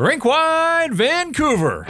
Rinkwide Vancouver.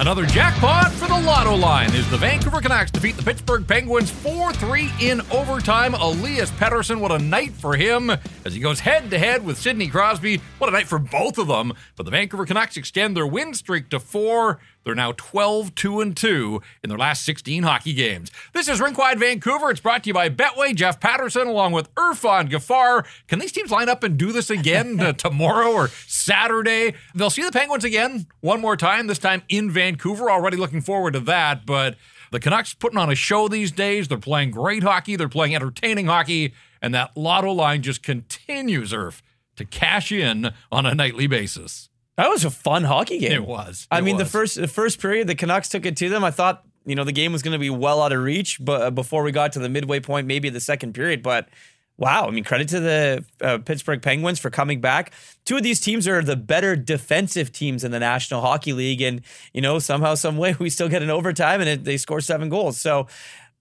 Another jackpot for the lotto line as the Vancouver Canucks defeat the Pittsburgh Penguins 4 3 in overtime. Elias Pettersson, what a night for him as he goes head to head with Sidney Crosby. What a night for both of them. But the Vancouver Canucks extend their win streak to four. They're now 12 2 and 2 in their last 16 hockey games. This is Rinkwide Vancouver. It's brought to you by Betway, Jeff Paterson, along with Irfaan Gaffar. Can these teams line up and do this again uh, tomorrow or Saturday? They'll see the Penguins again one more time, this time in Vancouver. Already looking forward to that. But the Canucks putting on a show these days. They're playing great hockey, they're playing entertaining hockey, and that lotto line just continues, Irf, to cash in on a nightly basis. That was a fun hockey game. It was. I It mean, the first the first period, the Canucks took it to them. I thought you know the game was going to be well out of reach, but uh, before we got to the midway point, maybe the second period. But wow, I mean, credit to the uh, Pittsburgh Penguins for coming back. Two of these teams are the better defensive teams in the National Hockey League, and you know somehow, some way, we still get an overtime, and it, they score seven goals. So.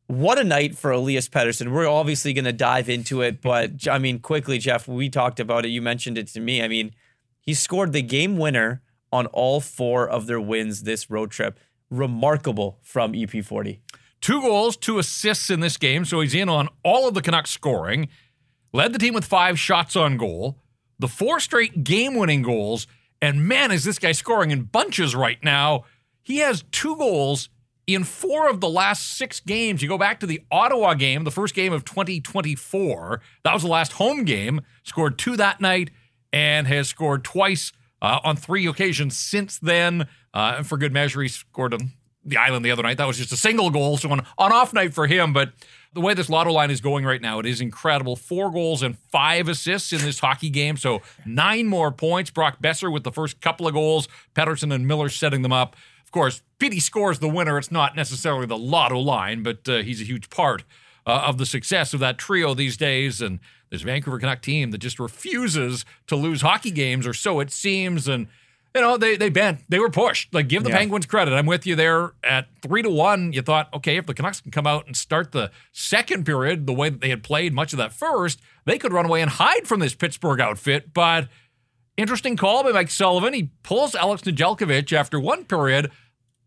What a night for Elias Pettersson. We're obviously going to dive into it, but I mean, quickly, Jeff, we talked about it. You mentioned it to me. I mean, he scored the game winner on all four of their wins this road trip. Remarkable from E EP40. Two goals, two assists in this game, so he's in on all of the Canucks scoring. Led the team with five shots on goal, the four straight game winning goals, and man, is this guy scoring in bunches right now. He has two goals in four of the last six games. You go back to the Ottawa game, the first game of 2024. That was the last home game. Scored two that night and has scored twice uh, on three occasions since then. Uh, for good measure, he scored on the island the other night. That was just a single goal, so an on off night for him. But the way this lotto line is going right now, it is incredible. Four goals and five assists in this hockey game, so nine more points. Brock Boeser with the first couple of goals, Pettersson and Miller setting them up. Of course, Petey scores the winner. It's not necessarily the lotto line, but uh, he's a huge part uh, of the success of that trio these days. And this Vancouver Canuck team that just refuses to lose hockey games, or so it seems. And you know, they they bent, they were pushed. Like, give the Yeah. Penguins credit. I'm with you there at three to one. You thought, okay, if the Canucks can come out and start the second period the way that they had played much of that first, they could run away and hide from this Pittsburgh outfit. But interesting call by Mike Sullivan. He pulls Alex Nedeljkovic after one period.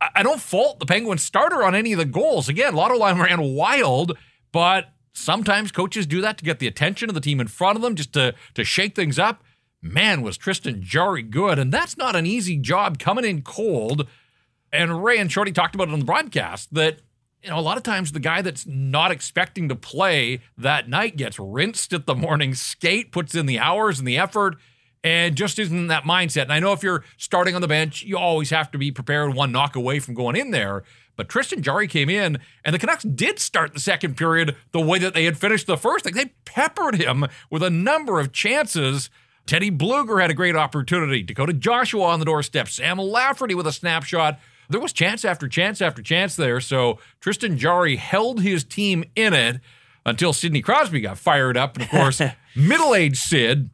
I I don't fault the Penguins starter on any of the goals. Again, Lotto line ran wild, but sometimes coaches do that to get the attention of the team in front of them, just to to shake things up. Man, was Tristan Jarry good, and that's not an easy job coming in cold. And Ray and Shorty talked about it on the broadcast that you know a lot of times the guy that's not expecting to play that night gets rinsed at the morning skate, puts in the hours and the effort, and just isn't in that mindset. And I know if you're starting on the bench, you always have to be prepared one knock away from going in there. But Tristan Jarry came in, and the Canucks did start the second period the way that they had finished the first. Like they peppered him with a number of chances. Teddy Blueger had a great opportunity. Dakota Joshua on the doorstep. Sam Lafferty with a snapshot. There was chance after chance after chance there. So Tristan Jarry held his team in it until Sidney Crosby got fired up. And of course, middle aged Sid,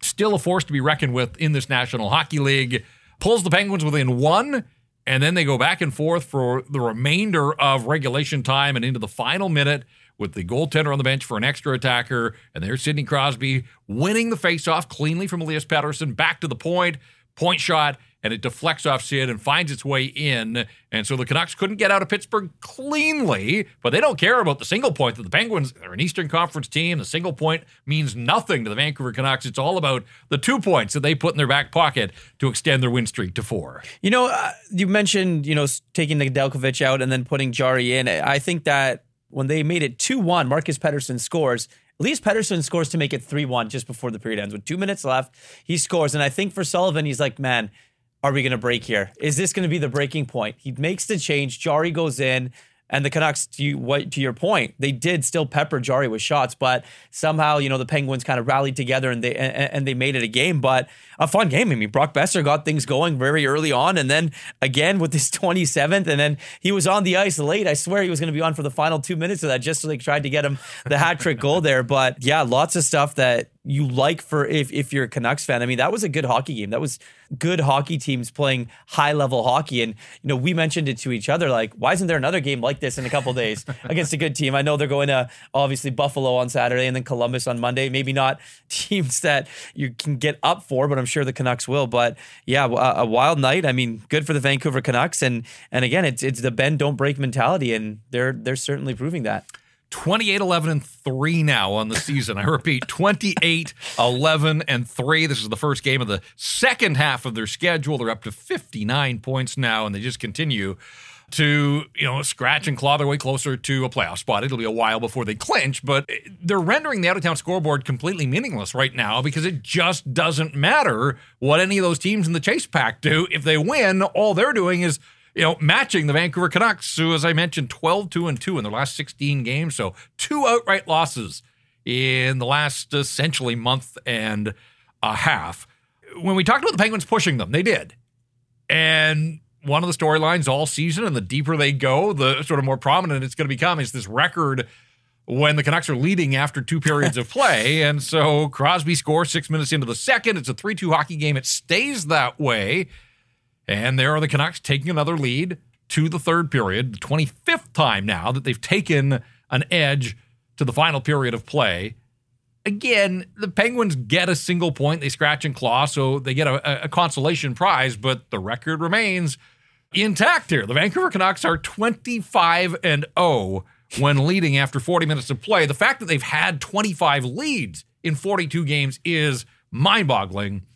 still a force to be reckoned with in this National Hockey League, pulls the Penguins within one. And then they go back and forth for the remainder of regulation time and into the final minute with the goaltender on the bench for an extra attacker. And there's Sidney Crosby winning the faceoff cleanly from Elias Pettersson back to the point, point shot, and it deflects off Sid and finds its way in. And so the Canucks couldn't get out of Pittsburgh cleanly, but they don't care about the single point that the Penguins are an Eastern Conference team. The single point means nothing to the Vancouver Canucks. It's all about the two points that they put in their back pocket to extend their win streak to four. You know, uh, you mentioned, you know, taking Nedeljkovic out and then putting Jarry in. I think that when they made it 2 1, Marcus Pettersson scores. At least Pettersson scores to make it 3 1 just before the period ends. With two minutes left, he scores. And I think for Sullivan, he's like, man, are we going to break here? Is this going to be the breaking point? He makes the change. Jarry goes in. And the Canucks, to you, what to your point, they did still pepper Jarry with shots, but somehow you know the Penguins kind of rallied together and they and, and they made it a game. But a fun game. I mean, Brock Boeser got things going very early on, and then again with his 27th, and then he was on the ice late. I swear he was going to be on for the final two minutes of that, just so they tried to get him the hat trick goal there. But yeah, lots of stuff that you like for if if you're a Canucks fan. I mean, that was a good hockey game. That was good hockey teams playing high level hockey. And you know, we mentioned it to each other, like, why isn't there another game like this in a couple days against a good team? I know they're going to obviously Buffalo on Saturday and then Columbus on Monday. Maybe not teams that you can get up for, but I'm sure the Canucks will. But yeah, a, a wild night. I mean, good for the Vancouver Canucks. And and again, it's it's the bend don't break mentality, and they're they're certainly proving that. 28 11 and 3 now on the season. I repeat, 28 11 and 3. This is the first game of the second half of their schedule. They're up to 59 points now, and they just continue to, you know, scratch and claw their way closer to a playoff spot. It'll be a while before they clinch, but they're rendering the out of town scoreboard completely meaningless right now because it just doesn't matter what any of those teams in the chase pack do. If they win, all they're doing is you know, matching the Vancouver Canucks, who, as I mentioned, 12 2 and 2 in their last 16 games. So two outright losses in the last uh, essentially month and a half. When we talked about the Penguins pushing them, they did. And one of the storylines all season, and the deeper they go, the sort of more prominent it's going to become is this record when the Canucks are leading after two periods of play. And so Crosby scores six minutes into the second. It's a 3 2 hockey game. It stays that way. And there are the Canucks taking another lead to the third period, the 25th time now that they've taken an edge to the final period of play. Again, the Penguins get a single point. They scratch and claw, so they get a, a consolation prize, but the record remains intact here. The Vancouver Canucks are 25 and 0 when leading after 40 minutes of play. The fact that they've had 25 leads in 42 games is mind boggling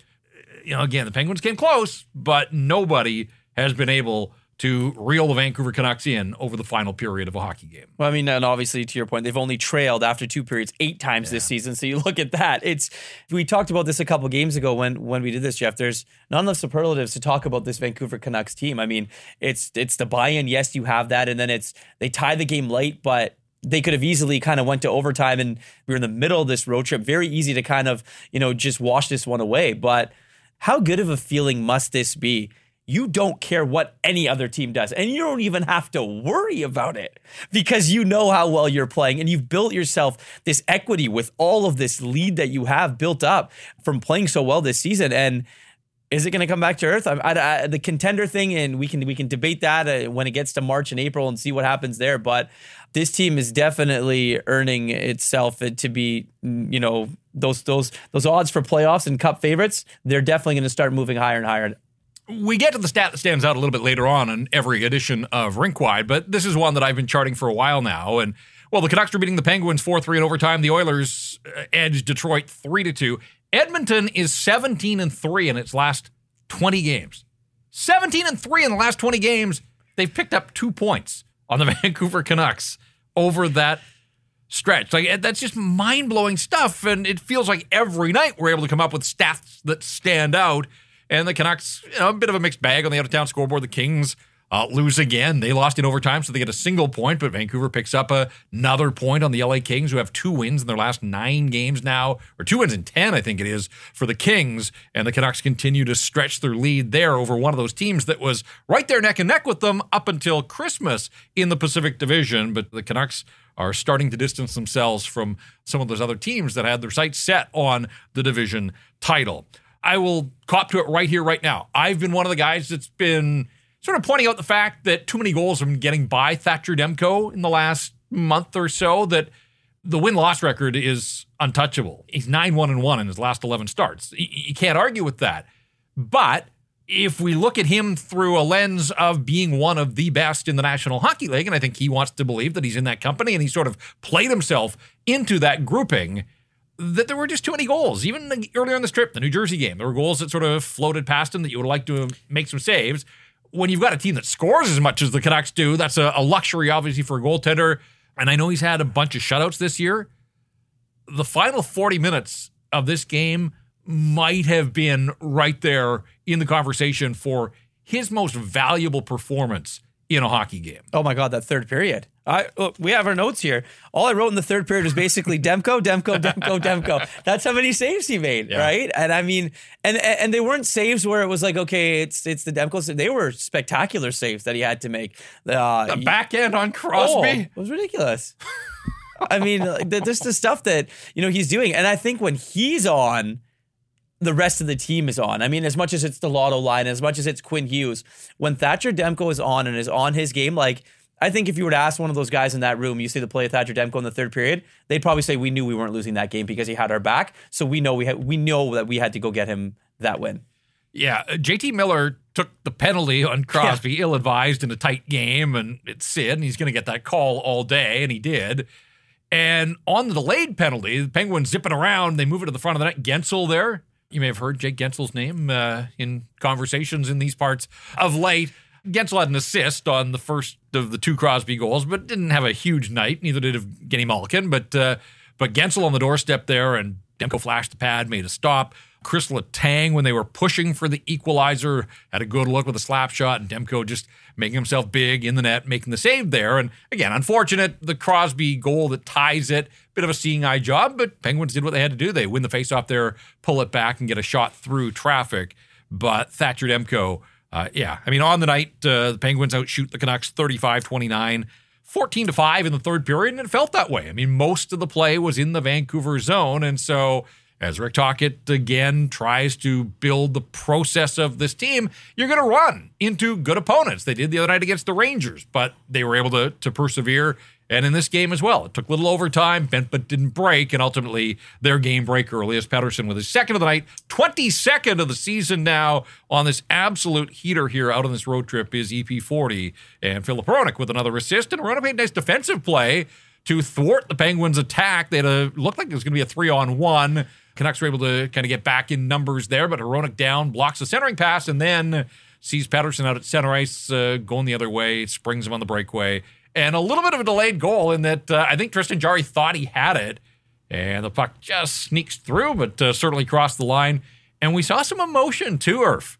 you know, again, the Penguins came close, but nobody has been able to reel the Vancouver Canucks in over the final period of a hockey game. Well, I mean, and obviously to your point, they've only trailed after two periods eight times yeah. this season. So you look at that. It's we talked about this a couple games ago when when we did this, Jeff. There's not enough superlatives to talk about this Vancouver Canucks team. I mean, it's it's the buy-in. Yes, you have that, and then it's they tie the game late, but they could have easily kind of went to overtime and we were in the middle of this road trip. Very easy to kind of, you know, just wash this one away. But how good of a feeling must this be? You don't care what any other team does, and you don't even have to worry about it because you know how well you're playing and you've built yourself this equity with all of this lead that you have built up from playing so well this season. And is it going to come back to earth? I, I, I, the contender thing, and we can we can debate that uh, when it gets to March and April and see what happens there. But this team is definitely earning itself to be, you know, those those those odds for playoffs and Cup favorites. They're definitely going to start moving higher and higher. We get to the stat that stands out a little bit later on in every edition of Rinkwide, but this is one that I've been charting for a while now, and. Well, the Canucks are beating the Penguins 4 3 in overtime. The Oilers uh, edge Detroit 3 to 2. Edmonton is 17 and 3 in its last 20 games. 17 and 3 in the last 20 games. They've picked up two points on the Vancouver Canucks over that stretch. Like eh, that's just mind blowing stuff. And it feels like every night we're able to come up with stats that stand out. And the Canucks, you know, a bit of a mixed bag on the out of town scoreboard. The Kings uh, lose again. They lost in overtime, so they get a single point, but Vancouver picks up another point on the LA Kings, who have two wins in their last nine games now, or two wins in 10, I think it is, for the Kings. And the Canucks continue to stretch their lead there over one of those teams that was right there neck and neck with them up until Christmas in the Pacific Division. But the Canucks are starting to distance themselves from some of those other teams that had their sights set on the division title. I will cop to it right here, right now. I've been one of the guys that's been sort of pointing out the fact that too many goals have been getting by Thatcher Demko in the last month or so, that the win loss record is untouchable. He's 9 1 and 1 in his last 11 starts. You can't argue with that. But if we look at him through a lens of being one of the best in the National Hockey League, and I think he wants to believe that he's in that company and he sort of played himself into that grouping, that there were just too many goals. Even earlier in this trip, the New Jersey game, there were goals that sort of floated past him that you would like to make some saves when you've got a team that scores as much as the Canucks do, that's a, a luxury, obviously, for a goaltender. And I know he's had a bunch of shutouts this year. The final 40 minutes of this game might have been right there in the conversation for his most valuable performance in a hockey game. Oh my God, that third period. I look, we have our notes here. All I wrote in the third period was basically Demko, Demko, Demko, Demko. That's how many saves he made, yeah. right? And I mean, and and they weren't saves where it was like, okay, it's it's the Demko. They were spectacular saves that he had to make. Uh, the back end on Crosby oh, was ridiculous. I mean, like, th- this is the stuff that you know he's doing, and I think when he's on, the rest of the team is on. I mean, as much as it's the Lotto line, as much as it's Quinn Hughes, when Thatcher Demko is on and is on his game, like I think if you were to ask one of those guys in that room, you see the play of Thatcher Demko in the third period, they'd probably say we knew we weren't losing that game because he had our back. So we know we had we know that we had to go get him that win. Yeah, uh, JT Miller took the penalty on Crosby, ill advised in a tight game, and it's Sid, and he's going to get that call all day, and he did. And on the delayed penalty, the Penguins zipping around, they move it to the front of the net. Guentzel there. You may have heard Jake Guentzel's name uh, in conversations in these parts of late. Guentzel had an assist on the first of the two Crosby goals, but didn't have a huge night. Neither did Evgeny Malkin. But uh, but Guentzel on the doorstep there, and Demko flashed the pad, made a stop. Chris Letang, when they were pushing for the equalizer, had a good look with a slap shot, and Demko just making himself big in the net, making the save there. And again, unfortunate, the Crosby goal that ties it, bit of a seeing eye job, but Penguins did what they had to do. They win the faceoff there, pull it back, and get a shot through traffic. But Thatcher Demko, uh, yeah, I mean, on the night, uh, the Penguins outshoot the Canucks 35 29. 14 to 5 in the third period, and it felt that way. I mean, most of the play was in the Vancouver zone. And so as Rick Tocchet again tries to build the process of this team, you're going to run into good opponents. They did the other night against the Rangers, but they were able to, to persevere. And in this game as well, it took a little overtime, bent but didn't break, and ultimately their game break early as Pettersson with his second of the night, 22nd of the season now on this absolute heater here out on this road trip is EP40. And Filip Hronek with another assist, and Hronek made a nice defensive play to thwart the Penguins' attack. They had a looked like it was going to be a three on one. Canucks were able to kind of get back in numbers there, but Hronek down blocks the centering pass and then sees Pettersson out at center ice uh, going the other way, springs him on the breakaway. And a little bit of a delayed goal in that uh, I think Tristan Jarry thought he had it, and the puck just sneaks through, but uh, certainly crossed the line. And we saw some emotion too, Irf,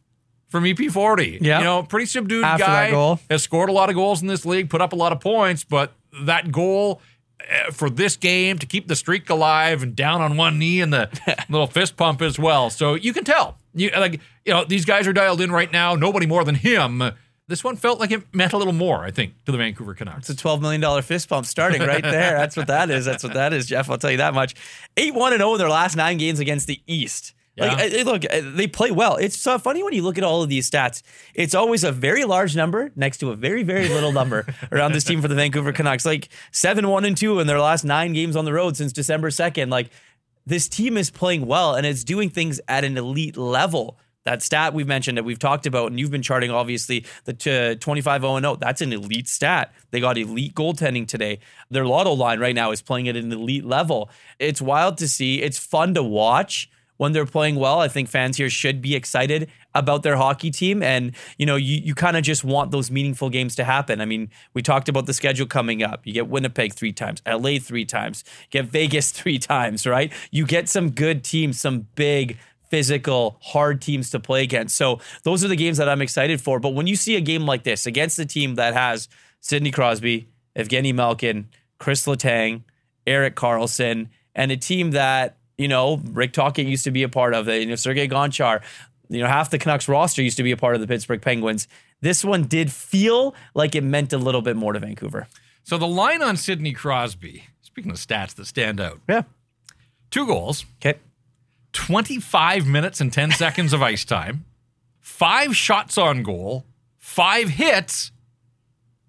from EP40. Yeah. You know, pretty subdued After guy. that goal. Has scored a lot of goals in this league, put up a lot of points, but that goal uh, for this game to keep the streak alive and down on one knee and the little fist pump as well. So you can tell. You like you know these guys are dialed in right now. Nobody more than him. This one felt like it meant a little more, I think, to the Vancouver Canucks. It's a $12 million fist pump starting right there. That's what that is. That's what that is, Jeff. I'll tell you that much. 8 1 0 in their last nine games against the East. Like, Yeah. uh, look, they play well. It's so funny when you look at all of these stats. It's always a very large number next to a very, very little number around this team for the Vancouver Canucks. Like 7 1 and 2 in their last nine games on the road since December 2nd. Like, this team is playing well and it's doing things at an elite level. That stat we've mentioned that we've talked about, and you've been charting obviously the t- 25 0 0. That's an elite stat. They got elite goaltending today. Their lotto line right now is playing at an elite level. It's wild to see. It's fun to watch when they're playing well. I think fans here should be excited about their hockey team. And, you know, you, you kind of just want those meaningful games to happen. I mean, we talked about the schedule coming up. You get Winnipeg three times, LA three times, get Vegas three times, right? You get some good teams, some big, physical, hard teams to play against. So those are the games that I'm excited for. But when you see a game like this against a team that has Sidney Crosby, Evgeny Malkin, Chris Letang, Erik Karlsson, and a team that, you know, Rick Tocchet used to be a part of it, you know, Sergei Gonchar, you know, half the Canucks roster used to be a part of the Pittsburgh Penguins. This one did feel like it meant a little bit more to Vancouver. So the line on Sidney Crosby, speaking of stats that stand out, Yeah. two goals, Okay. 25 minutes and 10 seconds of ice time, five shots on goal, five hits,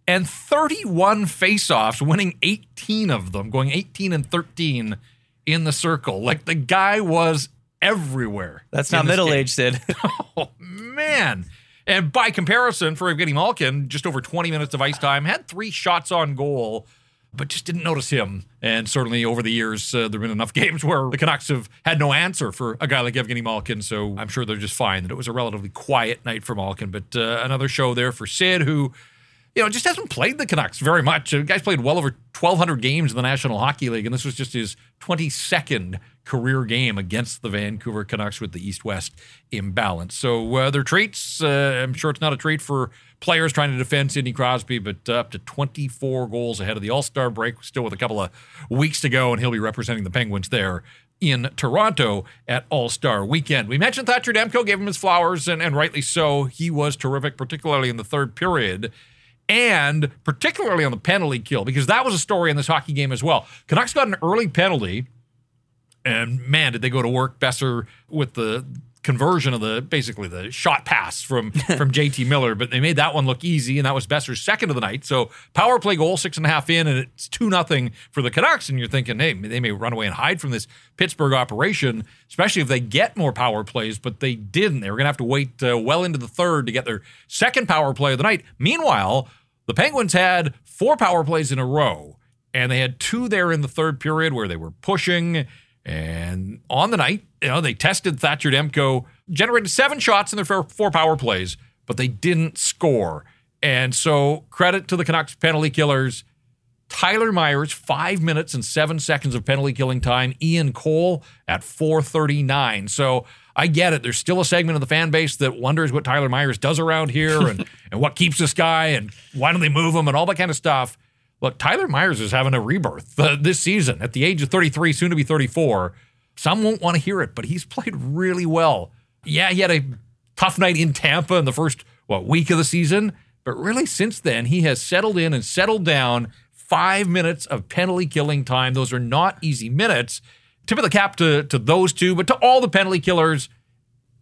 and 31 faceoffs, winning 18 of them, going 18 and 13 in the circle. Like the guy was everywhere. That's not middle game. aged, Sid. Oh, man. And by comparison, for Evgeny Malkin, just over 20 minutes of ice time, had three shots on goal, but just didn't notice him. And certainly over the years, uh, there have been enough games where the Canucks have had no answer for a guy like Evgeny Malkin. So I'm sure they're just fine that it was a relatively quiet night for Malkin. But uh, another show there for Sid, who you know, just hasn't played the Canucks very much. The guy's played well over 1,200 games in the National Hockey League, and this was just his 22nd career game against the Vancouver Canucks with the East-West imbalance. So uh, they're traits. Uh, I'm sure it's not a trait for players trying to defend Sidney Crosby, but up to 24 goals ahead of the All-Star break, still with a couple of weeks to go, and he'll be representing the Penguins there in Toronto at All Star Weekend. We mentioned Thatcher Demko, gave him his flowers, and, and rightly so. He was terrific, particularly in the third period. and particularly on the penalty kill, because that was a story in this hockey game as well. Canucks got an early penalty, and man, did they go to work, Boeser, with the conversion of the basically the shot pass from from JT Miller, but they made that one look easy, and that was Boeser's second of the night. So power play goal, six and a half in, and it's two nothing for the Canucks. And you're thinking, hey, they may run away and hide from this Pittsburgh operation, especially if they get more power plays, but they didn't. They were going to have to wait uh, well into the third to get their second power play of the night. Meanwhile, the Penguins had four power plays in a row, and they had two there in the third period where they were pushing and on the night, you know, they tested Thatcher Demko, generated seven shots in their four power plays, but they didn't score. And so, credit to the Canucks penalty killers. Tyler Myers, five minutes and seven seconds of penalty killing time. Ian Cole at 439. So I get it. There's still a segment of the fan base that wonders what Tyler Myers does around here and, and what keeps this guy and why don't they move him and all that kind of stuff. Look, Tyler Myers is having a rebirth uh, this season at the age of 33, soon to be 34. Some won't want to hear it, but he's played really well. Yeah, he had a tough night in Tampa in the first what week of the season, but really since then he has settled in and settled down. Five minutes of penalty killing time; those are not easy minutes. Tip of the cap to to those two, but to all the penalty killers,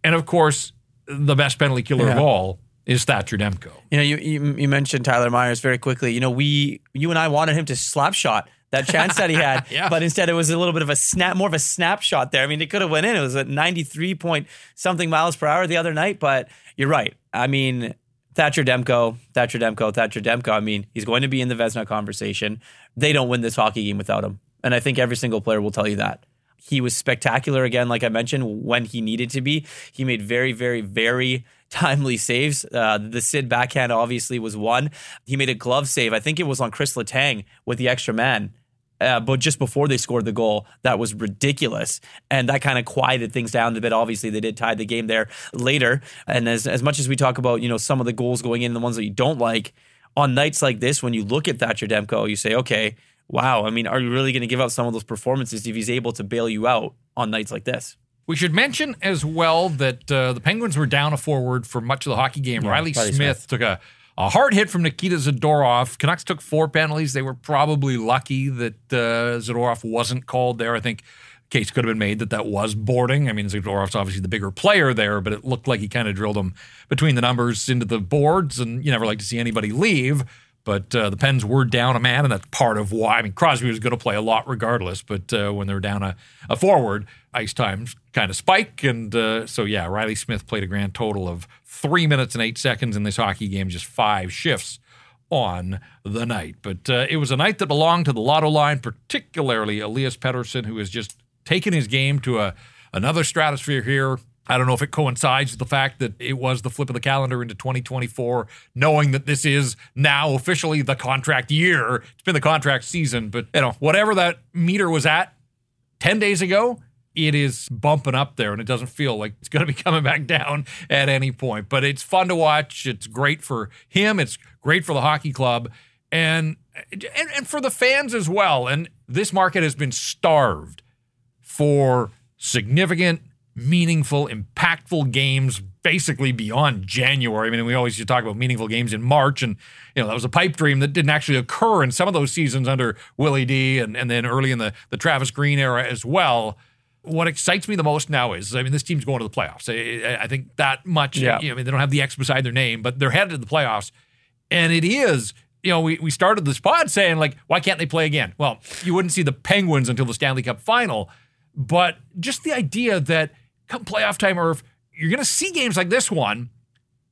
and of course the best penalty killer yeah. of all, is Thatcher Demko. You know, you, you, you mentioned Tyler Myers very quickly. You know, we you and I wanted him to slap shot that chance that he had, yeah. but instead it was a little bit of a snap, more of a snapshot there. I mean, it could have went in. It was at 93 point something miles per hour the other night, but you're right. I mean, Thatcher Demko, Thatcher Demko, Thatcher Demko. I mean, he's going to be in the Vezina conversation. They don't win this hockey game without him. And I think every single player will tell you that. He was spectacular again, like I mentioned, when he needed to be. He made very, very, very timely saves. Uh, the Sid backhand obviously was one. He made a glove save. I think it was on Chris Letang with the extra man. Uh, but just before they scored the goal, that was ridiculous. And that kind of quieted things down a bit. Obviously, they did tie the game there later. And as, as much as we talk about, you know, some of the goals going in, the ones that you don't like, on nights like this, when you look at Thatcher Demko, you say, okay, wow, I mean, are you really going to give up some of those performances if he's able to bail you out on nights like this? We should mention as well that uh, the Penguins were down a forward for much of the hockey game. Yeah, Reilly Smith, Smith, took a, a hard hit from Nikita Zadorov. Canucks took four penalties. They were probably lucky that uh, Zadorov wasn't called there. I think case could have been made that that was boarding. I mean, Zadorov's obviously the bigger player there, but it looked like he kind of drilled him between the numbers into the boards, and you never like to see anybody leave. But uh, the Pens were down a man, and that's part of why. I mean, Crosby was going to play a lot regardless, but uh, when they were down a, a forward, ice times kind of spike. And uh, so, yeah, Reilly Smith played a grand total of three minutes and eight seconds in this hockey game, just five shifts on the night. But uh, it was a night that belonged to the lotto line, particularly Elias Pettersson, who has just taken his game to a another stratosphere here I don't know if it coincides with the fact that it was the flip of the calendar into 2024, knowing that this is now officially the contract year. It's been the contract season, but you know, whatever that meter was at 10 days ago, it is bumping up there and it doesn't feel like it's going to be coming back down at any point. But it's fun to watch. It's great for him. It's great for the hockey club and and, and for the fans as well. And this market has been starved for significant meaningful, impactful games basically beyond January. I mean, we always used to talk about meaningful games in March, and you know that was a pipe dream that didn't actually occur in some of those seasons under Willie D, and and then early in the the Travis Green era as well. What excites me the most now is, I mean, this team's going to the playoffs. I, I think that much. Yeah. You know, I mean, they don't have the X beside their name, but they're headed to the playoffs, and it is you know, we, we started this pod saying, like, why can't they play again? Well, you wouldn't see the Penguins until the Stanley Cup final. But just the idea that come playoff time, Irv, you're going to see games like this one.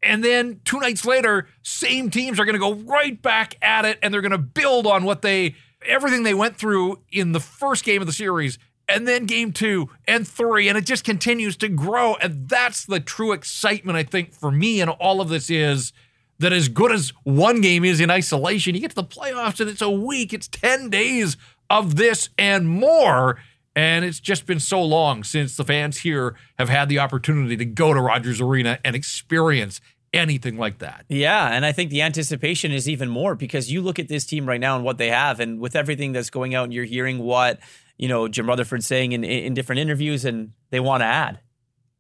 And then two nights later, same teams are going to go right back at it and they're going to build on what they, everything they went through in the first game of the series and then game two and three. And it just continues to grow. And that's the true excitement, I think, for me and all of this is that as good as one game is in isolation, you get to the playoffs and it's a week, it's 10 days of this and more. And it's just been so long since the fans here have had the opportunity to go to Rogers Arena and experience anything like that. Yeah, and I think the anticipation is even more because you look at this team right now and what they have, and with everything that's going out, and you're hearing what you know Jim Rutherford saying in in different interviews, and they want to add,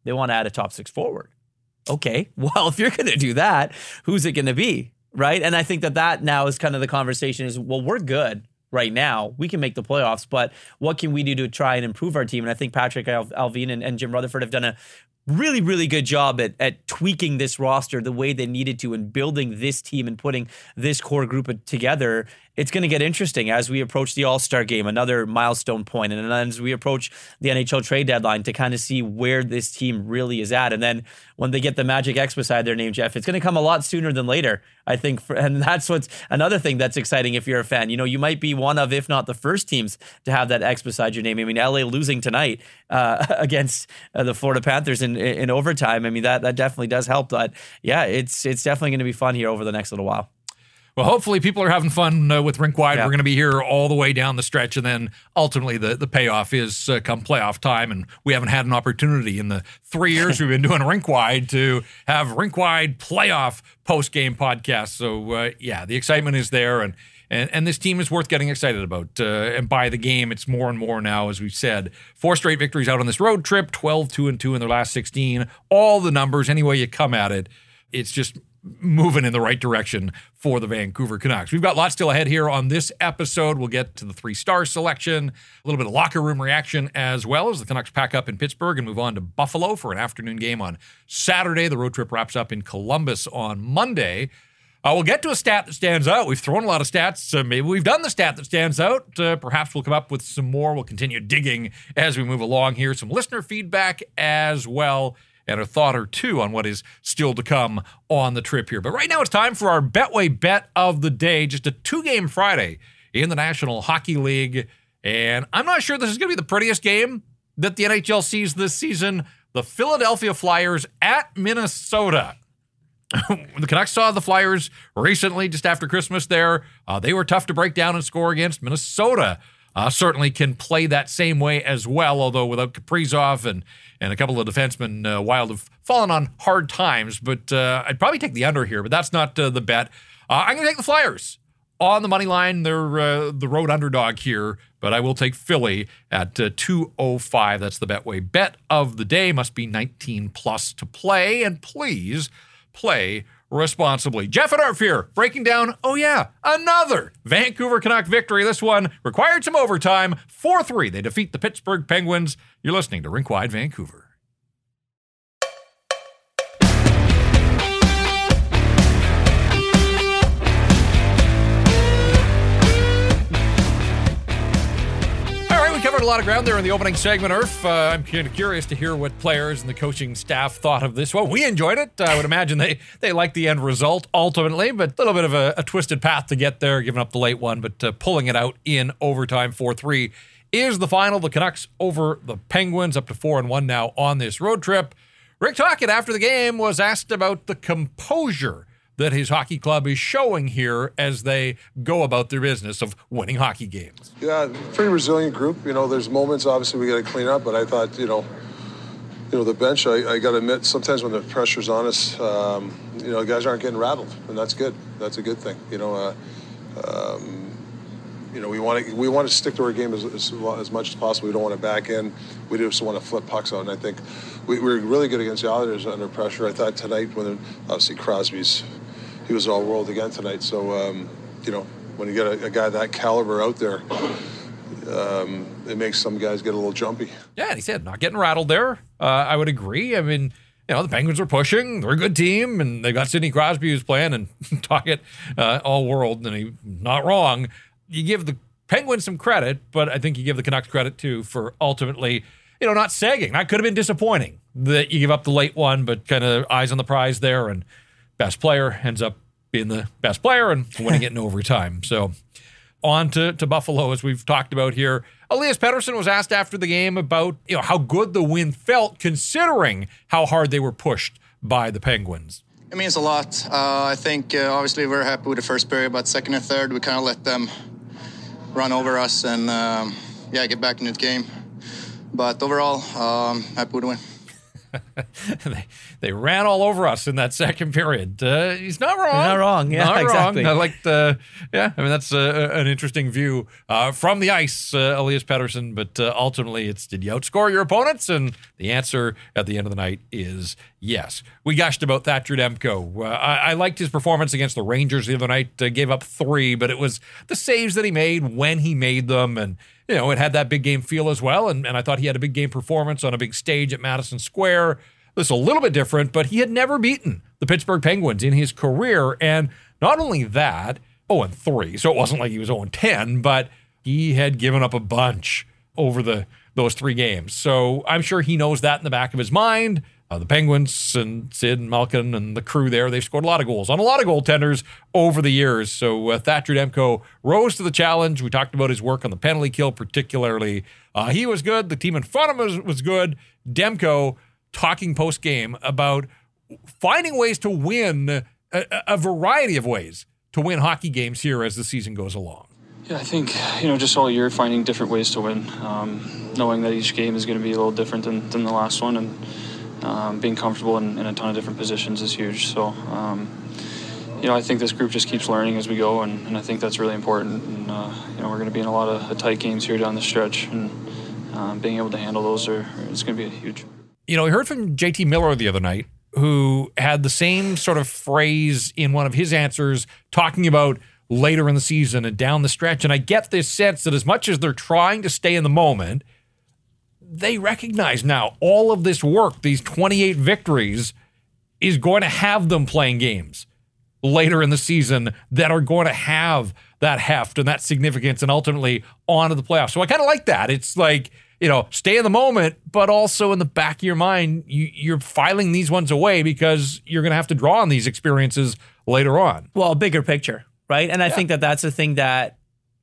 they want to add a top six forward. Okay, well, if you're going to do that, who's it going to be? right? And I think that that now is kind of the conversation is, well, we're good right now. We can make the playoffs, but what can we do to try and improve our team? And I think Patrik Allvin and, and Jim Rutherford have done a really, really good job at, at tweaking this roster the way they needed to and building this team and putting this core group together it's going to get interesting as we approach the All Star game, another milestone point, and then as we approach the NHL trade deadline to kind of see where this team really is at. And then when they get the Magic X beside their name, Jeff, it's going to come a lot sooner than later, I think. For, and that's what's another thing that's exciting if you're a fan. You know, you might be one of, if not the first teams to have that X beside your name. I mean, LA losing tonight uh, against uh, the Florida Panthers in, in overtime. I mean, that that definitely does help. But yeah, it's it's definitely going to be fun here over the next little while. Well, hopefully people are having fun uh, with rink wide. Yeah. We're going to be here all the way down the stretch, and then ultimately the, the payoff is uh, come playoff time. And we haven't had an opportunity in the three years we've been doing rink wide to have rink wide playoff post game podcast. So uh, yeah, the excitement is there, and and and this team is worth getting excited about. Uh, and by the game, it's more and more now, as we've said. Four straight victories out on this road trip, 12 2 and 2 in their last 16. All the numbers, any way you come at it, it's just moving in the right direction for the Vancouver Canucks. We've got lots still ahead here on this episode. We'll get to the three star selection, a little bit of locker room reaction, as well as the Canucks pack up in Pittsburgh and move on to Buffalo for an afternoon game on Saturday. The road trip wraps up in Columbus on Monday. Uh, we'll get to a stat that stands out. We've thrown a lot of stats. Uh, maybe we've done the stat that stands out. Uh, perhaps we'll come up with some more. We'll continue digging as we move along here. Some listener feedback as well and a thought or two on what is still to come on the trip here. But right now it's time for our Betway bet of the day. Just a two game Friday in the National Hockey League. And I'm not sure this is going to be the prettiest game that the NHL sees this season. The Philadelphia Flyers at Minnesota. the Canucks saw the Flyers recently, just after Christmas there. Uh, they were tough to break down and score against. Minnesota uh, certainly can play that same way as well, although without Kaprizov and, and a couple of defensemen, uh, Wild have fallen on hard times. But uh, I'd probably take the under here, but that's not uh, the bet. Uh, I'm going to take the Flyers on the money line. They're uh, the road underdog here, but I will take Philly at 205. That's the Betway bet of the day. Must be 19 plus to play. And please play responsibly. Jeff and here, breaking down, oh yeah, another Vancouver Canuck victory. This one required some overtime. 4 3. They defeat the Pittsburgh Penguins. You're listening to Rinkwide Vancouver. Covered a lot of ground there in the opening segment, Irf. Uh, I'm kind of curious to hear what players and the coaching staff thought of this. Well, we enjoyed it. I would imagine they they liked the end result ultimately, but a little bit of a, a twisted path to get there, giving up the late one, but uh, pulling it out in overtime 4 3 is the final. The Canucks over the Penguins, up to 4 and 1 now on this road trip. Rick Tocchet, after the game, was asked about the composure that his hockey club is showing here as they go about their business of winning hockey games. Yeah, pretty resilient group. You know, there's moments obviously we got to clean up, but I thought, you know, you know, the bench, I, I got to admit, sometimes when the pressure's on us, um, you know, guys aren't getting rattled, and that's good. That's a good thing. You know, uh, um, you know, we want to we want to stick to our game as, as, as, much as possible. We don't want to back in. We just want to flip pucks out. And I think we, we were really good against the Islanders under pressure. I thought tonight, when obviously Crosby's he was all world again tonight. So um, you know, when you get a, a, guy that caliber out there, um, it makes some guys get a little jumpy. Yeah, and he said not getting rattled there. Uh, I would agree. I mean. You know, the Penguins are pushing. They're a good team, and they got Sidney Crosby who's playing and Tocchet uh, all world, and he's not wrong. You give the Penguins some credit, but I think you give the Canucks credit too for ultimately, you know, not sagging. That could have been disappointing that you give up the late one, but kind of eyes on the prize there and best player ends up being the best player and winning it in overtime. So on to, to Buffalo, as we've talked about here. Elias Pettersson was asked after the game about you know how good the win felt, considering how hard they were pushed by the Penguins. It means a lot. Uh, I think uh, obviously we're happy with the first period, but second and third we kind of let them run over us and um, yeah get back into the game. But overall, um, happy with the win. they, they ran all over us in that second period. Uh, he's not wrong. not wrong. Yeah, not exactly. wrong. I liked. Uh, yeah, I mean that's uh, an interesting view uh, from the ice, uh, Elias Pettersson. But uh, ultimately, it's did you outscore your opponents? And the answer at the end of the night is yes. We gushed about Thatcher Demko. Uh, I, I liked his performance against the Rangers the other night. Uh, gave up three, but it was the saves that he made when he made them, and you know, it had that big game feel as well. And, and I thought he had a big game performance on a big stage at Madison Square. This is a little bit different, but he had never beaten the Pittsburgh Penguins in his career. And not only that, 0 and 3. So it wasn't like he was 0 and 10, but he had given up a bunch over the those three games. So I'm sure he knows that in the back of his mind. Uh, the Penguins and Sid and Malkin and the crew there, they've scored a lot of goals on a lot of goaltenders over the years. So uh, Thatcher Demko rose to the challenge. We talked about his work on the penalty kill, particularly. Uh, he was good. The team in front of him was, was good. Demko talking post game about finding ways to win a, a variety of ways to win hockey games here as the season goes along. Yeah, I think you know just all year finding different ways to win, um, knowing that each game is going to be a little different than, than the last one, and um, being comfortable in, in, a ton of different positions is huge. So, um, you know, I think this group just keeps learning as we go, and, and I think that's really important. And uh, you know, we're going to be in a lot of tight games here down the stretch, and um, being able to handle those are it's going to be huge. You know, we heard from JT Miller the other night, who had the same sort of phrase in one of his answers, talking about later in the season and down the stretch. And I get this sense that as much as they're trying to stay in the moment, they recognize now all of this work, these 28 victories, is going to have them playing games later in the season that are going to have that heft and that significance and ultimately on to the playoffs. So I kind of like that. It's like, you know, stay in the moment, but also in the back of your mind, you, you're filing these ones away because you're going to have to draw on these experiences later on. Well, bigger picture, right? And I yeah. think that that's the thing that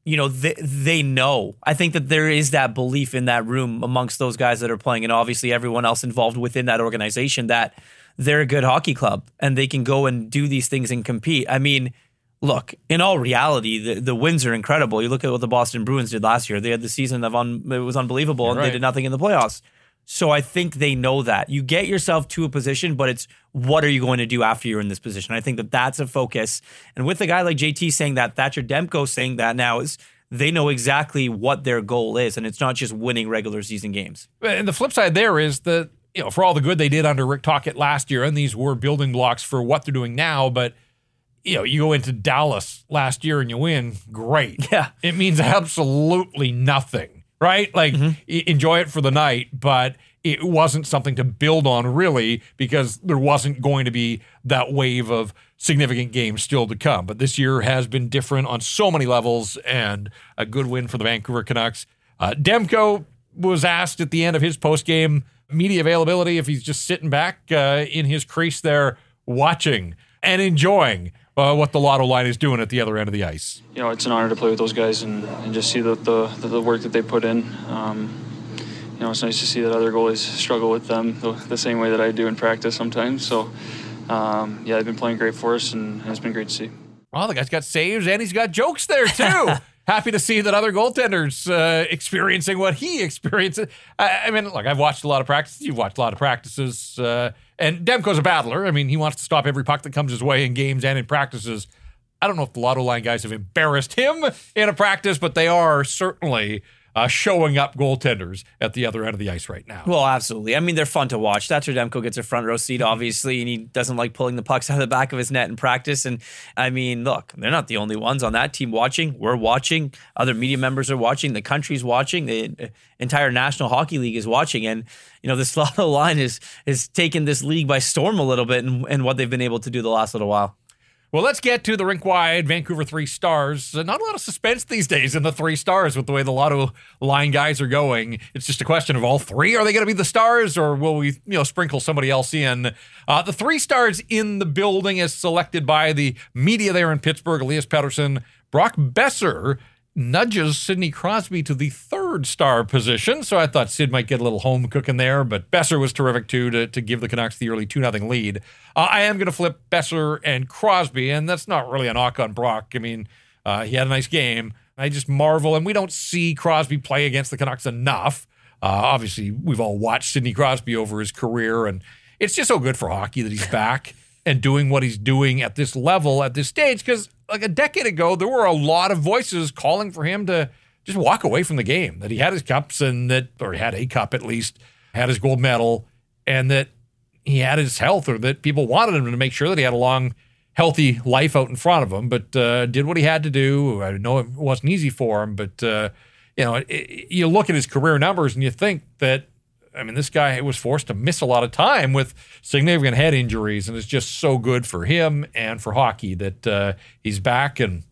you know they, they know. I think that there is that belief in that room amongst those guys that are playing and obviously everyone else involved within that organization that they're a good hockey club and they can go and do these things and compete. I mean look in all reality the, the wins are incredible. You look at what the boston bruins did last year. They had the season of un, it was unbelievable You're and right. they did nothing in the playoffs so I think they know that. You get yourself to a position, but it's what are you going to do after you're in this position? I think that that's a focus. And with a guy like JT saying that, Thatcher Demko saying that now is they know exactly what their goal is, and it's not just winning regular season games. And the flip side there is that you know for all the good they did under Rick Tocchet last year, and these were building blocks for what they're doing now, but you know, you go into Dallas last year and you win, great. Yeah. It means absolutely nothing right? Like mm-hmm. enjoy it for the night, but it wasn't something to build on really because there wasn't going to be that wave of significant games still to come. But this year has been different on so many levels and a good win for the Vancouver Canucks. Uh, Demko was asked at the end of his post game media availability if he's just sitting back uh, in his crease there watching and enjoying uh, what the Lotto line is doing at the other end of the ice. You know, it's an honor to play with those guys and, and just see the, the, the work that they put in. Um, you know, it's nice to see that other goalies struggle with them the, the same way that I do in practice sometimes. So, um, yeah, they've been playing great for us, and, and it's been great to see. Well, the guy's got saves and he's got jokes there too. Happy to see that other goaltenders uh, experiencing what he experiences. I, I, mean, look, I've watched a lot of practices. You've watched a lot of practices. Uh, and Demko's a battler. I mean, he wants to stop every puck that comes his way in games and in practices. I don't know if the Lotto Line guys have embarrassed him in a practice, but they are certainly uh, showing up goaltenders at the other end of the ice right now. Well, absolutely. I mean, they're fun to watch. Thatcher Demko gets a front row seat, obviously, and he doesn't like pulling the pucks out of the back of his net in practice. And I mean, look, they're not the only ones on that team watching. We're watching. Other media members are watching. The country's watching. The uh, entire National Hockey League is watching. And you know, this Lotto line is is taken this league by storm a little bit, and, and what they've been able to do the last little while. Well, let's get to the rink wide Vancouver Three Stars. Uh, not a lot of suspense these days in the Three Stars with the way the Lotto line guys are going. It's just a question of all three. Are they going to be the stars, or will we, you know, sprinkle somebody else in? Uh, the Three Stars in the building, is selected by the media there in Pittsburgh, Elias Pettersson, Brock Boeser, nudges Sidney Crosby to the third star position. So I thought Sid might get a little home cooking there, but Boeser was terrific too to, to give the Canucks the early 2 0 lead. Uh, I am going to flip Boeser and Crosby, and that's not really a knock on Brock. I mean, uh, he had a nice game. I just marvel, and we don't see Crosby play against the Canucks enough. Uh, obviously, we've all watched Sidney Crosby over his career, and it's just so good for hockey that he's back and doing what he's doing at this level at this stage. Because like a decade ago, there were a lot of voices calling for him to just walk away from the game. That he had his cups and that, or he had a cup at least, had his gold medal, and that he had his health, or that people wanted him to make sure that he had a long, healthy life out in front of him. But uh, did what he had to do. I know it wasn't easy for him, but. Uh, you know, it, you look at his career numbers and you think that, I mean, this guy was forced to miss a lot of time with significant head injuries, and it's just so good for him and for hockey that uh, he's back and,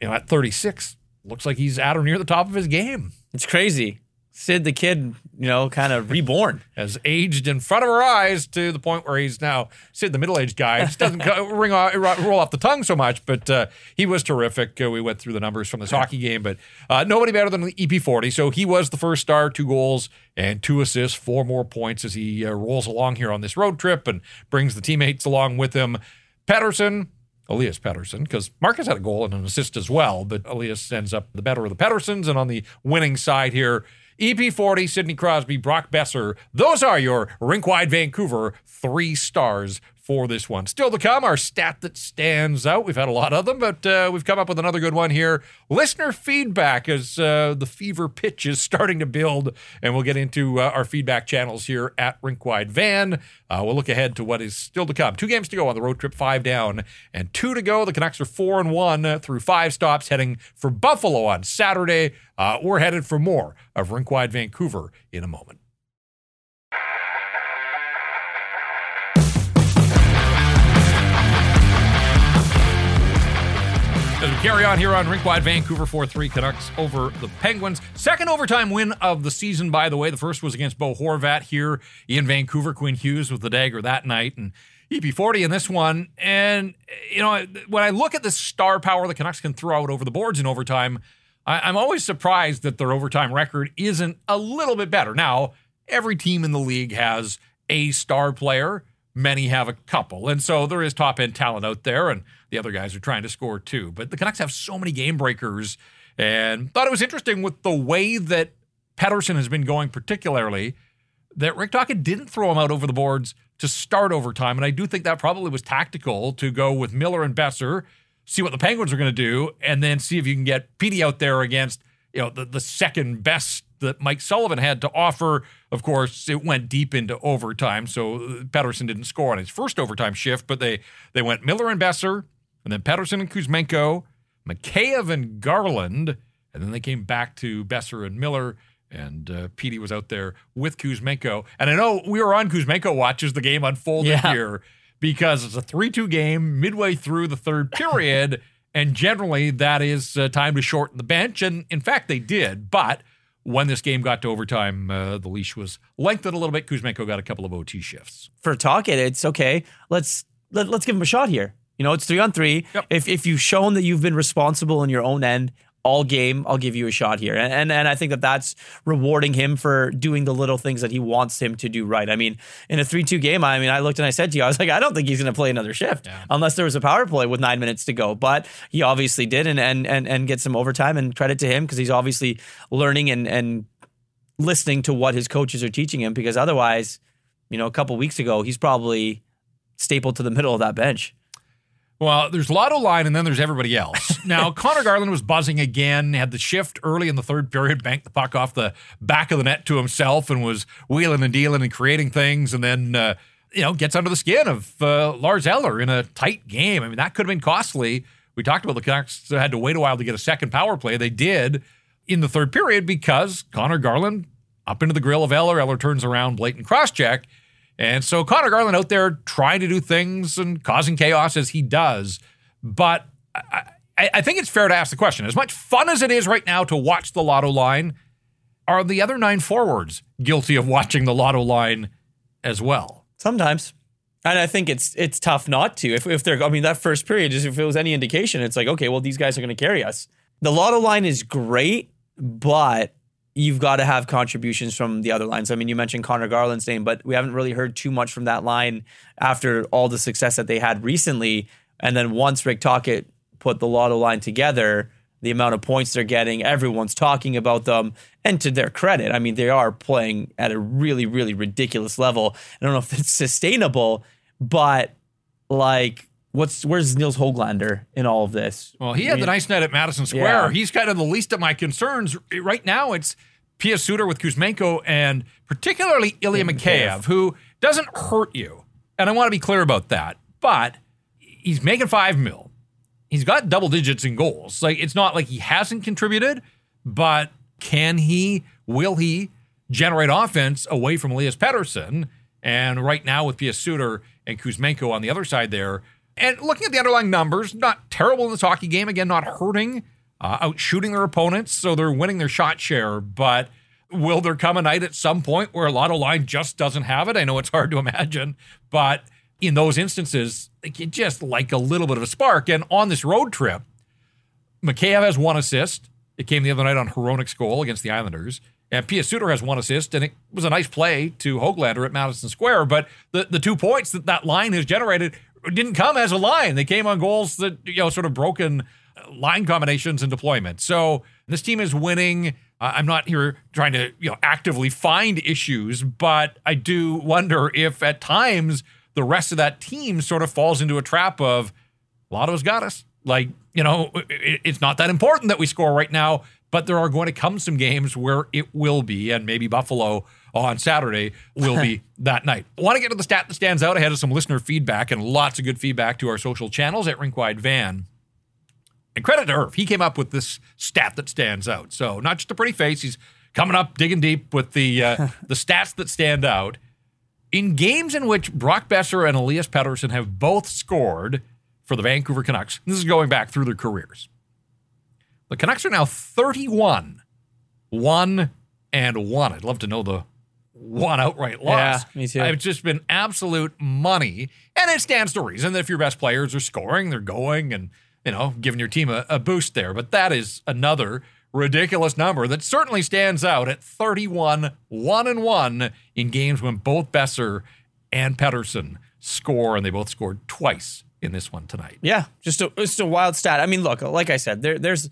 you know, at 36, looks like he's at or near the top of his game. It's crazy. Sid the kid, you know, kind of reborn. Has aged in front of our eyes to the point where he's now Sid the middle aged guy. It doesn't ring off, roll off the tongue so much, but uh, he was terrific. Uh, we went through the numbers from this hockey game, but uh, nobody better than the EP40. So he was the first star, two goals and two assists, four more points as he uh, rolls along here on this road trip and brings the teammates along with him. Pettersson, Elias Pettersson, because Marcus had a goal and an assist as well, but Elias ends up the better of the Petterssons And on the winning side here, EP40, Sidney Crosby, Brock Boeser. Those are your rink wide Vancouver three stars for this one. Still to come, our stat that stands out. We've had a lot of them, but uh, we've come up with another good one here. Listener feedback as uh, the fever pitch is starting to build, and we'll get into uh, our feedback channels here at Rinkwide Van. Uh, we'll look ahead to what is still to come. Two games to go on the road trip, five down, and two to go. The Canucks are four and one through five stops, heading for Buffalo on Saturday. Uh, we're headed for more of Rinkwide Vancouver in a moment. As we carry on here on Rinkwide, Vancouver 4 3 Canucks over the Penguins. Second overtime win of the season, by the way. The first was against Bo Horvat here in Vancouver. Quinn Hughes with the dagger that night. And EP40 in this one. And, you know, when I look at the star power the Canucks can throw out over the boards in overtime, I, am always surprised that their overtime record isn't a little bit better. Now, every team in the league has a star player, many have a couple. And so there is top end talent out there. And the other guys are trying to score too. But the Canucks have so many game breakers, and thought it was interesting with the way that Pettersson has been going, particularly that Rick Tocchet didn't throw him out over the boards to start overtime, and I do think that probably was tactical to go with Miller and Boeser, see what the Penguins are going to do, and then see if you can get Petey out there against you know the, the second best that Mike Sullivan had to offer. Of course, it went deep into overtime, so Pettersson didn't score on his first overtime shift, but they they went Miller and Boeser, and then Pettersson and Kuzmenko, Mikheyev and Garland, and then they came back to Boeser and Miller. And uh, Petey was out there with Kuzmenko. And I know we were on Kuzmenko watch as the game unfolded yeah. here because it's a 3 2 game midway through the third period. and generally, that is uh, time to shorten the bench. And in fact, they did. But when this game got to overtime, uh, the leash was lengthened a little bit. Kuzmenko got a couple of OT shifts. For Tocchet, it's okay. Let's let, us let us give him a shot here. You know, it's three on three. Yep. If if you've shown that you've been responsible in your own end all game, I'll give you a shot here. And, and and I think that that's rewarding him for doing the little things that he wants him to do right. I mean, in a 3-2 game, I mean, I looked and I said to you, I was like, I don't think he's going to play another shift yeah. unless there was a power play with 9 minutes to go. But he obviously did and and and, and get some overtime and credit to him because he's obviously learning and and listening to what his coaches are teaching him because otherwise, you know, a couple weeks ago, he's probably stapled to the middle of that bench. Well, there's Lotto Line, and then there's everybody else. now, Conor Garland was buzzing again, had the shift early in the third period, banked the puck off the back of the net to himself, and was wheeling and dealing and creating things, and then, uh, you know, gets under the skin of uh, Lars Eller in a tight game. I mean, that could have been costly. We talked about the Canucks had to wait a while to get a second power play. They did in the third period because Conor Garland up into the grill of Eller. Eller turns around, blatant cross check and so Conor Garland out there trying to do things and causing chaos as he does. But I, I, think it's fair to ask the question as much fun as it is right now to watch the lotto line, are the other nine forwards guilty of watching the lotto line as well? Sometimes. And I think it's it's tough not to. If, if they're, I mean, that first period, just if it was any indication, it's like, okay, well, these guys are going to carry us. The lotto line is great, but you've got to have contributions from the other lines. I mean, you mentioned Conor Garland's name, but we haven't really heard too much from that line after all the success that they had recently. And then once Rick Tocchet put the Lotto line together, the amount of points they're getting. Everyone's talking about them. And to their credit, I mean, they are playing at a really, really ridiculous level. I don't know if it's sustainable, but like, what's where's Nils Hoglander in all of this? Well, he I had mean, the nice night at Madison Square. Yeah. He's kind of the least of my concerns. Right now, it's Pius Suter with Kuzmenko and particularly Ilya mm, Mikheyev, who doesn't hurt you. And I want to be clear about that. But he's making five mil. He's got double digits in goals. Like it's not like he hasn't contributed, but can he, will he generate offense away from Elias Pettersson? And right now with Pius Suter and Kuzmenko on the other side there, and looking at the underlying numbers, not terrible in this hockey game. Again, not hurting, uh, out shooting their opponents, so they're winning their shot share. But will there come a night at some point where a lot of line just doesn't have it? I know it's hard to imagine, but in those instances, you just like a little bit of a spark. And on this road trip, Mikheyev has one assist. It came the other night on Hronek's goal against the Islanders. And Pius Suter has one assist, and it was a nice play to Hoglander at Madison Square. But the, the two points that that line has generated didn't come as a line. They came on goals that, you know, sort of broken line combinations and deployment. So this team is winning. Uh, I'm not here trying to, you know, actively find issues, but I do wonder if at times the rest of that team sort of falls into a trap of a lot of us got us. Like, you know, it, it's not that important that we score right now, but there are going to come some games where it will be, and maybe Buffalo on Saturday will be that night. I want to get to the stat that stands out ahead of some listener feedback and lots of good feedback to our social channels at Rinkwide Van. And credit to Irv, he came up with this stat that stands out. So not just a pretty face, he's coming up digging deep with the uh, the stats that stand out. In games in which Brock Boeser and Elias Pettersson have both scored for the Vancouver Canucks, this is going back through their careers. The Canucks are now 31, 1 and 1. I'd love to know the one outright loss. Yeah, me too. It's just been absolute money. And it stands to reason that if your best players are scoring, they're going and, you know, giving your team a, a boost there. But that is another ridiculous number that certainly stands out at 31, 1 and 1 in games when both Boeser and Pettersson score, and they both scored twice in this one tonight. Yeah, just a just a wild stat. I mean, look, like I said, there there's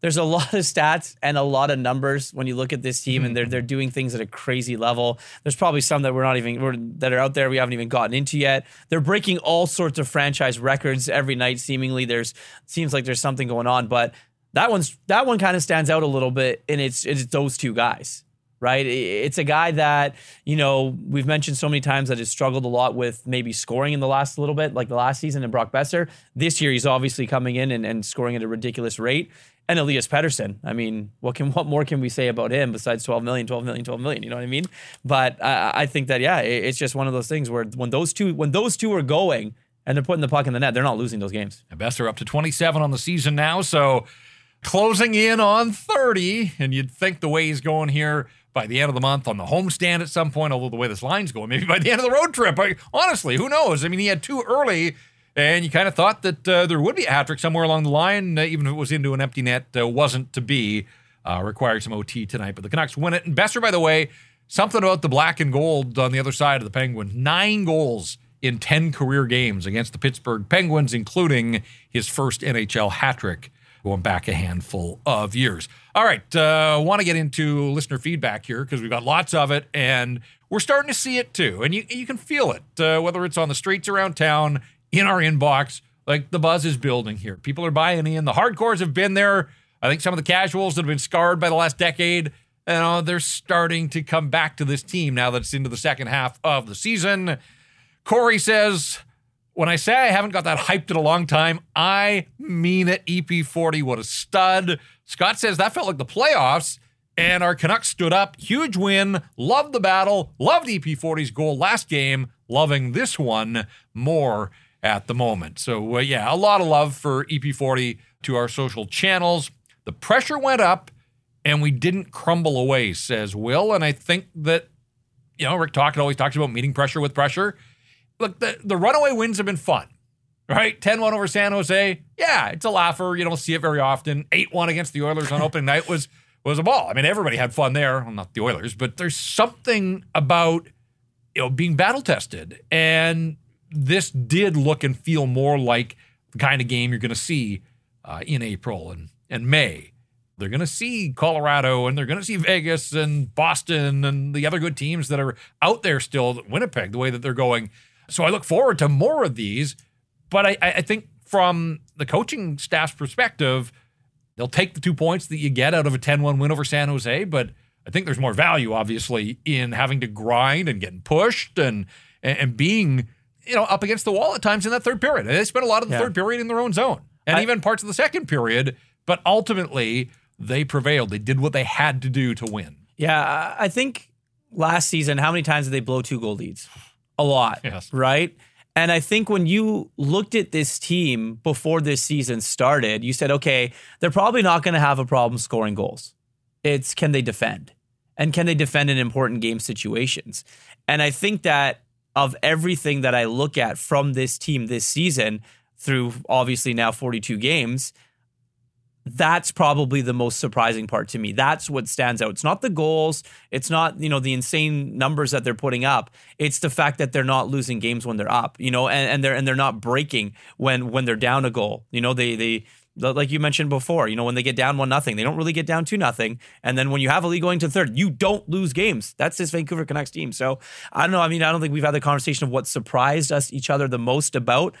there's a lot of stats and a lot of numbers when you look at this team, and mm-hmm. they're they're doing things at a crazy level. There's probably some that we're not even we're, that are out there we haven't even gotten into yet. They're breaking all sorts of franchise records every night. Seemingly, there's seems like there's something going on, but that one's that one kind of stands out a little bit, and it's it's those two guys right? It's a guy that, you know, we've mentioned so many times that has struggled a lot with maybe scoring in the last little bit, like the last season in Brock Boeser. This year, he's obviously coming in and, and scoring at a ridiculous rate. And Elias Pettersson, I mean, what can what more can we say about him besides 12 million, 12 million, 12 million? You know what I mean? But I, I think that yeah, it, it's just one of those things where when those two when those two are going and they're putting the puck in the net, they're not losing those games. And Boeser up to 27 on the season now, so closing in on 30. And you'd think the way he's going here by the end of the month on the homestand at some point, although the way this line's going, maybe by the end of the road trip. I, honestly, who knows? I mean, he had two early, and you kind of thought that uh, there would be a hat trick somewhere along the line, uh, even if it was into an empty net, uh, wasn't to be. Uh, required some OT tonight, but the Canucks win it. And Boeser, by the way, something about the black and gold on the other side of the Penguins. Nine goals in 10 career games against the Pittsburgh Penguins, including his first NHL hat trick going back a handful of years. All right, uh, want to get into listener feedback here because we've got lots of it, and we're starting to see it too, and you you can feel it uh, whether it's on the streets around town, in our inbox. Like the buzz is building here. People are buying in. The hardcores have been there. I think some of the casuals that have been scarred by the last decade, you know, they're starting to come back to this team now that it's into the second half of the season. Corey says, when I say I haven't got that hyped in a long time, I mean it. EP40, what a stud. Scott says that felt like the playoffs, and our Canucks stood up. Huge win. Loved the battle. Loved EP40's goal last game. Loving this one more at the moment. So, uh, yeah, a lot of love for EP40 to our social channels. The pressure went up, and we didn't crumble away, says Will. And I think that, you know, Rick Tocchet always talks about meeting pressure with pressure look, the, the runaway wins have been fun, right? 10 1 over San Jose. Yeah, it's a laugher. You don't see it very often. 8 1 against the Oilers on opening night was was a ball. I mean, everybody had fun there. Well, not the Oilers, but there's something about you know being battle tested. And this did look and feel more like the kind of game you're going to see uh, in April. And and May, they're going to see Colorado and they're going to see Vegas and Boston and the other good teams that are out there still, Winnipeg, the way that they're going. So I look forward to more of these. But I, I think from the coaching staff's perspective, they'll take the two points that you get out of a 10 1 win over San Jose. But I think there's more value, obviously, in having to grind and getting pushed and, and being you know, up against the wall at times in that third period. And they spent a lot of the yeah. third period in their own zone and I, even parts of the second period. But ultimately, they prevailed. They did what they had to do to win. Yeah, I think last season, how many times did they blow two goal leads? A lot, yes. right? And I think when you looked at this team before this season started, you said, okay, they're probably not going to have a problem scoring goals. It's can they defend? And can they defend in important game situations? And I think that of everything that I look at from this team this season through obviously now 42 games, that's probably the most surprising part to me. That's what stands out. It's not the goals, it's not, you know, the insane numbers that they're putting up. It's the fact that they're not losing games when they're up, you know, and, and they're and they're not breaking when when they're down a goal. You know, they they like you mentioned before, you know, when they get down one nothing, they don't really get down two nothing. And then when you have a lead going to third, you don't lose games. That's this Vancouver Canucks team. So I don't know. I mean, I don't think we've had the conversation of what surprised us each other the most about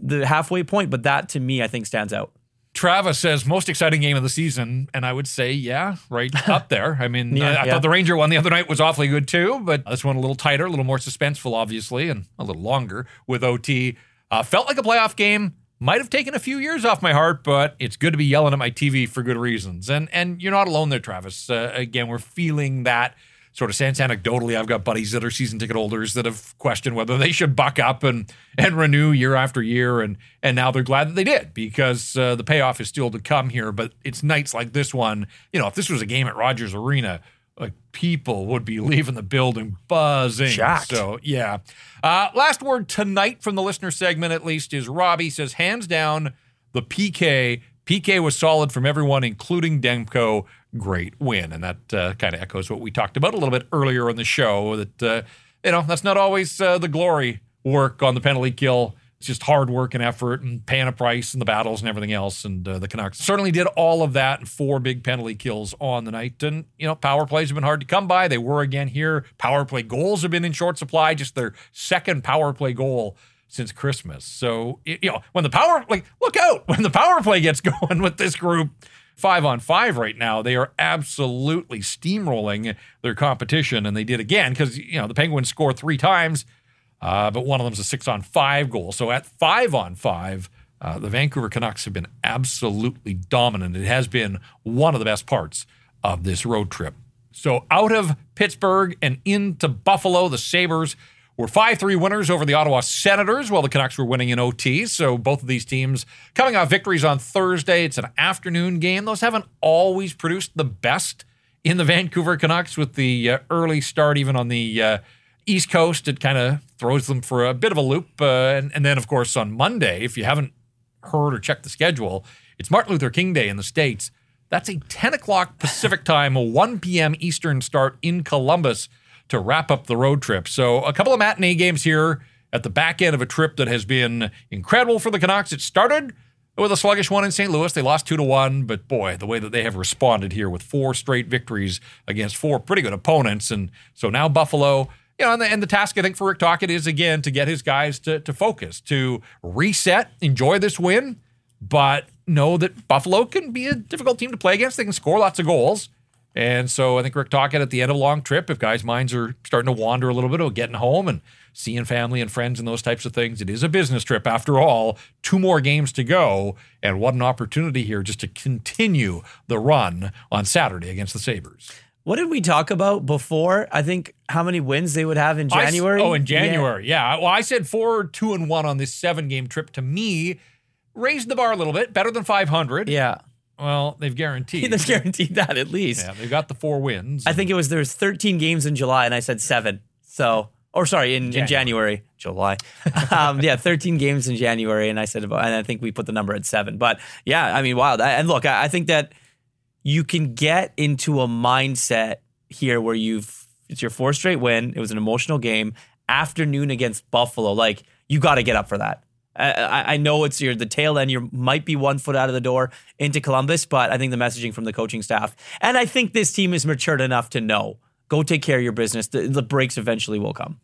the halfway point, but that to me, I think stands out. Travis says most exciting game of the season, and I would say, yeah, right up there. I mean, yeah, I, I yeah. thought the Ranger one the other night was awfully good too, but this one a little tighter, a little more suspenseful, obviously, and a little longer with OT. Uh, felt like a playoff game might have taken a few years off my heart, but it's good to be yelling at my TV for good reasons. And and you're not alone there, Travis. Uh, again, we're feeling that sort of sense anecdotally. I've got buddies that are season ticket holders that have questioned whether they should buck up and and renew year after year, and and now they're glad that they did because uh, the payoff is still to come here. But it's nights like this one. You know, if this was a game at Rogers Arena like people would be leaving the building buzzing. Shocked. So yeah. Uh, last word tonight from the listener segment, at least, is Robbie says hands down the PK. PK was solid from everyone, including Demko. Great win, and that uh, kind of echoes what we talked about a little bit earlier in the show. That uh, you know that's not always uh, the glory work on the penalty kill it's just hard work and effort and paying a price and the battles and everything else. And uh, the Canucks certainly did all of that and four big penalty kills on the night. And, you know, power plays have been hard to come by. They were again here. Power play goals have been in short supply, just their second power play goal since Christmas. So, you know, when the power, like, look out, when the power play gets going with this group, five on five right now, they are absolutely steamrolling their competition. And they did again because, you know, the Penguins score three times uh, but one of them's a six on five goal. So at five on five, uh, the Vancouver Canucks have been absolutely dominant. It has been one of the best parts of this road trip. So out of Pittsburgh and into Buffalo, the Sabres were 5 3 winners over the Ottawa Senators, while the Canucks were winning in OT. So both of these teams coming off victories on Thursday. It's an afternoon game. Those haven't always produced the best in the Vancouver Canucks with the uh, early start, even on the uh, East Coast, it kind of throws them for a bit of a loop. Uh, and, and, then, of course, on Monday, if you haven't heard or checked the schedule, it's Martin Luther King Day in the States. That's a 10 o'clock Pacific time, a 1 p.m. Eastern start in Columbus to wrap up the road trip. So, a couple of matinee games here at the back end of a trip that has been incredible for the Canucks. It started with a sluggish one in St. Louis. They lost two to one, but boy, the way that they have responded here with four straight victories against four pretty good opponents. And so now Buffalo you know, and the, and the, task I think for Rick Tocchet is again to get his guys to, to focus, to reset, enjoy this win, but know that Buffalo can be a difficult team to play against. They can score lots of goals. And so I think Rick Tocchet at the end of a long trip, if guys' minds are starting to wander a little bit of getting home and seeing family and friends and those types of things, it is a business trip after all. Two more games to go. And what an opportunity here just to continue the run on Saturday against the Sabres. What did we talk about before? I think how many wins they would have in January. I, oh, in January, yeah. yeah. Well, I said four, two, and one on this seven-game trip. To me, raised the bar a little bit, better than 500. Yeah. Well, they've guaranteed. they've guaranteed that at least. Yeah, they've got the four wins. I think it was there's 13 games in July, and I said seven. So, or sorry, in January, in January July. um, yeah, 13 games in January, and I said, and I think we put the number at seven. But yeah, I mean, wow. And look, I, I think that you can get into a mindset here where you've it's your fourth straight win. It was an emotional game. Afternoon against Buffalo, like you got to get up for that. I, I know it's your the tail end. You might be one foot out of the door into Columbus, but I think the messaging from the coaching staff, and I think this team is matured enough to know go take care of your business. The, the breaks eventually will come.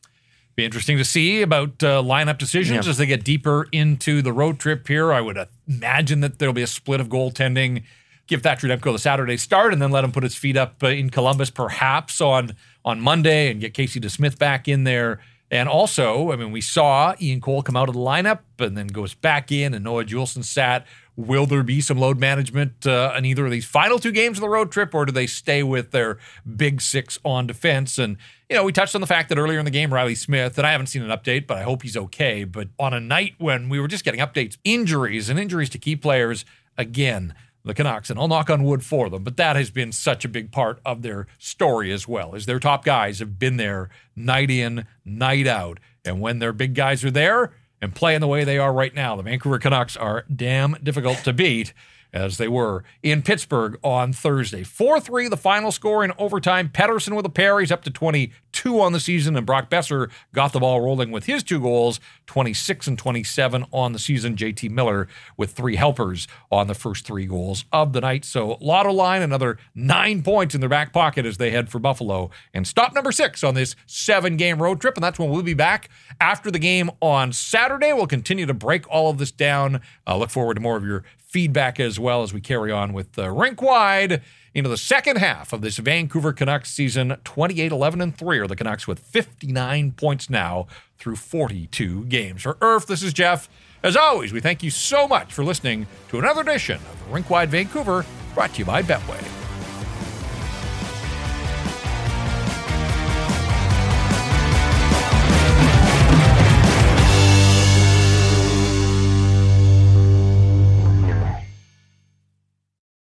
Be interesting to see about uh, lineup decisions Yeah. as they get deeper into the road trip here. I would imagine that there'll be a split of goaltending. Give Thatcher Demko the Saturday start and then let him put his feet up uh, in Columbus perhaps on on Monday and get Casey DeSmith back in there. And also, I mean, we saw Ian Cole come out of the lineup and then goes back in, and Noah Juulsen sat. Will there be some load management uh, in either of these final two games of the road trip, or do they stay with their big six on defense? And you know, we touched on the fact that earlier in the game, Reilly Smith, and I haven't seen an update, but I hope he's okay. But on a night when we were just getting updates, injuries and injuries to key players, again, the Canucks, and I'll knock on wood for them, but that has been such a big part of their story as well, is their top guys have been there night in, night out. And when their big guys are there and playing the way they are right now, the Vancouver Canucks are damn difficult to beat as they were in Pittsburgh on Thursday. 4 3, the final score in overtime. Pettersson with a pair. He's up to 22 on the season, and Brock Boeser got the ball rolling with his two goals, 26 and 27 on the season. JT Miller with three helpers on the first three goals of the night. So, Lotto line, another nine points in their back pocket as they head for Buffalo and stop number six on this seven game road trip. And that's when we'll be back after the game on Saturday. We'll continue to break all of this down. Uh, look forward to more of your feedback as well as we carry on with the rink wide into the second half of this Vancouver Canucks season 28 11 and 3 are the Canucks with 59 points now through 42 games. For Earth, this is Jeff. As always, we thank you so much for listening to another edition of Rink Wide Vancouver brought to you by Betway.